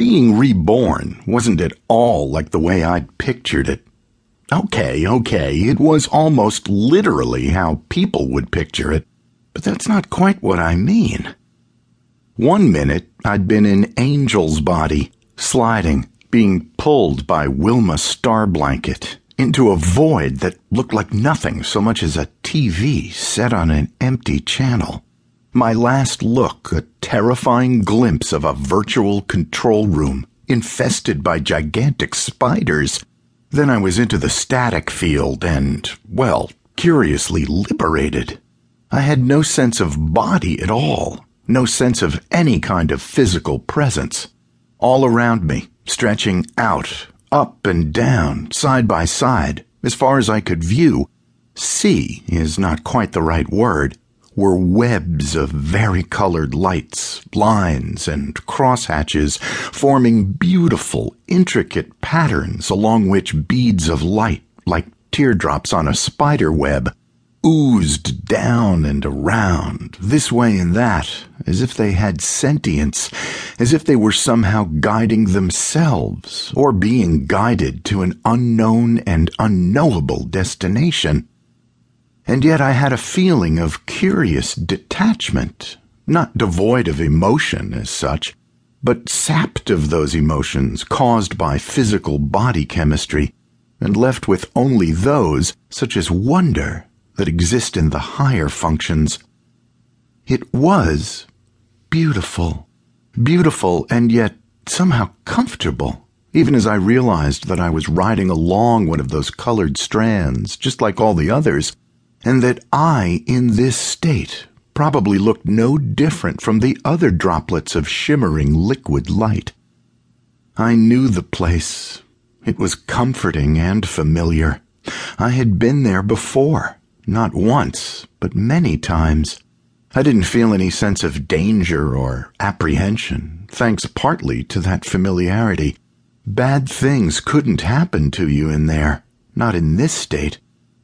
being reborn wasn't at all like the way I'd pictured it. Okay, okay, it was almost literally how people would picture it, but that's not quite what I mean. One minute, I'd been in Angel's body, sliding, being pulled by Wilma Starblanket into a void that looked like nothing so much as a TV set on an empty channel. My last look, a terrifying glimpse of a virtual control room infested by gigantic spiders. Then I was into the static field and, well, curiously liberated. I had no sense of body at all, no sense of any kind of physical presence. All around me, stretching out, up and down, side by side, as far as I could view, see is not quite the right word, were webs of varicolored lights, lines, and crosshatches forming beautiful, intricate patterns along which beads of light, like teardrops on a spider web, oozed down and around, this way and that, as if they had sentience, as if they were somehow guiding themselves, or being guided to an unknown and unknowable destination. And yet I had a feeling of curious detachment, not devoid of emotion as such, but sapped of those emotions caused by physical body chemistry, and left with only those, such as wonder, that exist in the higher functions. It was beautiful, beautiful, and yet somehow comfortable, even as I realized that I was riding along one of those colored strands, just like all the others, and that I, in this state, probably looked no different from the other droplets of shimmering liquid light. I knew the place. It was comforting and familiar. I had been there before. Not once, but many times. I didn't feel any sense of danger or apprehension, thanks partly to that familiarity. Bad things couldn't happen to you in there, not in this state.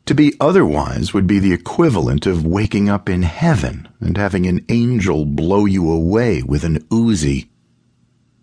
To be otherwise would be the equivalent of waking up in heaven and having an angel blow you away with an Uzi.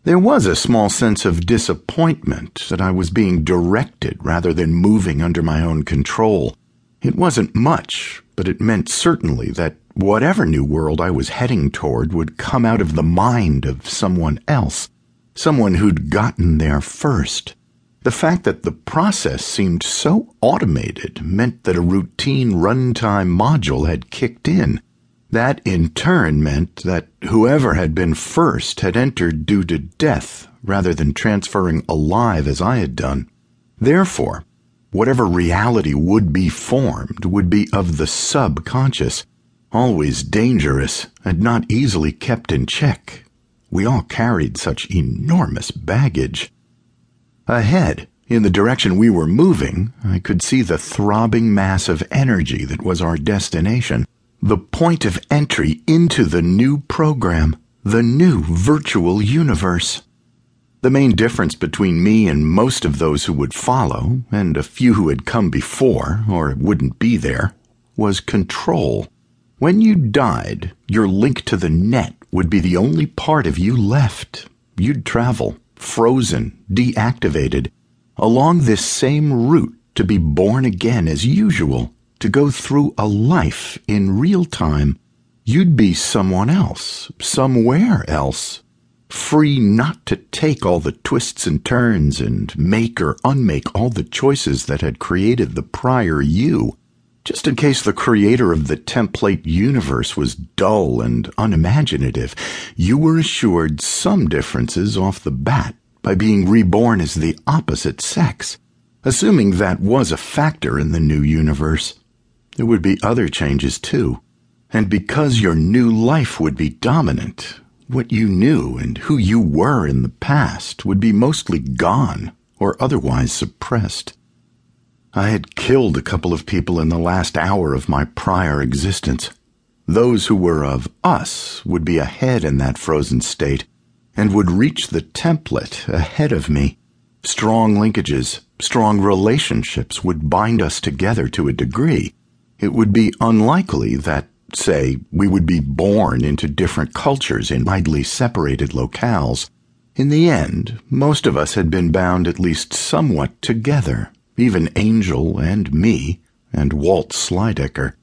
There was a small sense of disappointment that I was being directed rather than moving under my own control. It wasn't much, but it meant certainly that whatever new world I was heading toward would come out of the mind of someone else, someone who'd gotten there first. The fact that the process seemed so automated meant that a routine runtime module had kicked in. That in turn meant that whoever had been first had entered due to death rather than transferring alive as I had done. Therefore, Whatever reality would be formed would be of the subconscious, always dangerous and not easily kept in check. We all carried such enormous baggage. Ahead, in the direction we were moving, I could see the throbbing mass of energy that was our destination, the point of entry into the new program, the new virtual universe. The main difference between me and most of those who would follow, and a few who had come before, or wouldn't be there, was control. When you died, your link to the net would be the only part of you left. You'd travel, frozen, deactivated, along this same route to be born again as usual, to go through a life in real time. You'd be someone else, somewhere else, free not to take all the twists and turns and make or unmake all the choices that had created the prior you, just in case the creator of the template universe was dull and unimaginative, you were assured some differences off the bat by being reborn as the opposite sex, assuming that was a factor in the new universe. There would be other changes too. And because your new life would be dominant, what you knew and who you were in the past would be mostly gone or otherwise suppressed. I had killed a couple of people in the last hour of my prior existence. Those who were of us would be ahead in that frozen state and would reach the template ahead of me. Strong linkages, strong relationships would bind us together to a degree. It would be unlikely that say, we would be born into different cultures in widely separated locales. In the end, most of us had been bound at least somewhat together, even Angel and me and Walt Slydecker.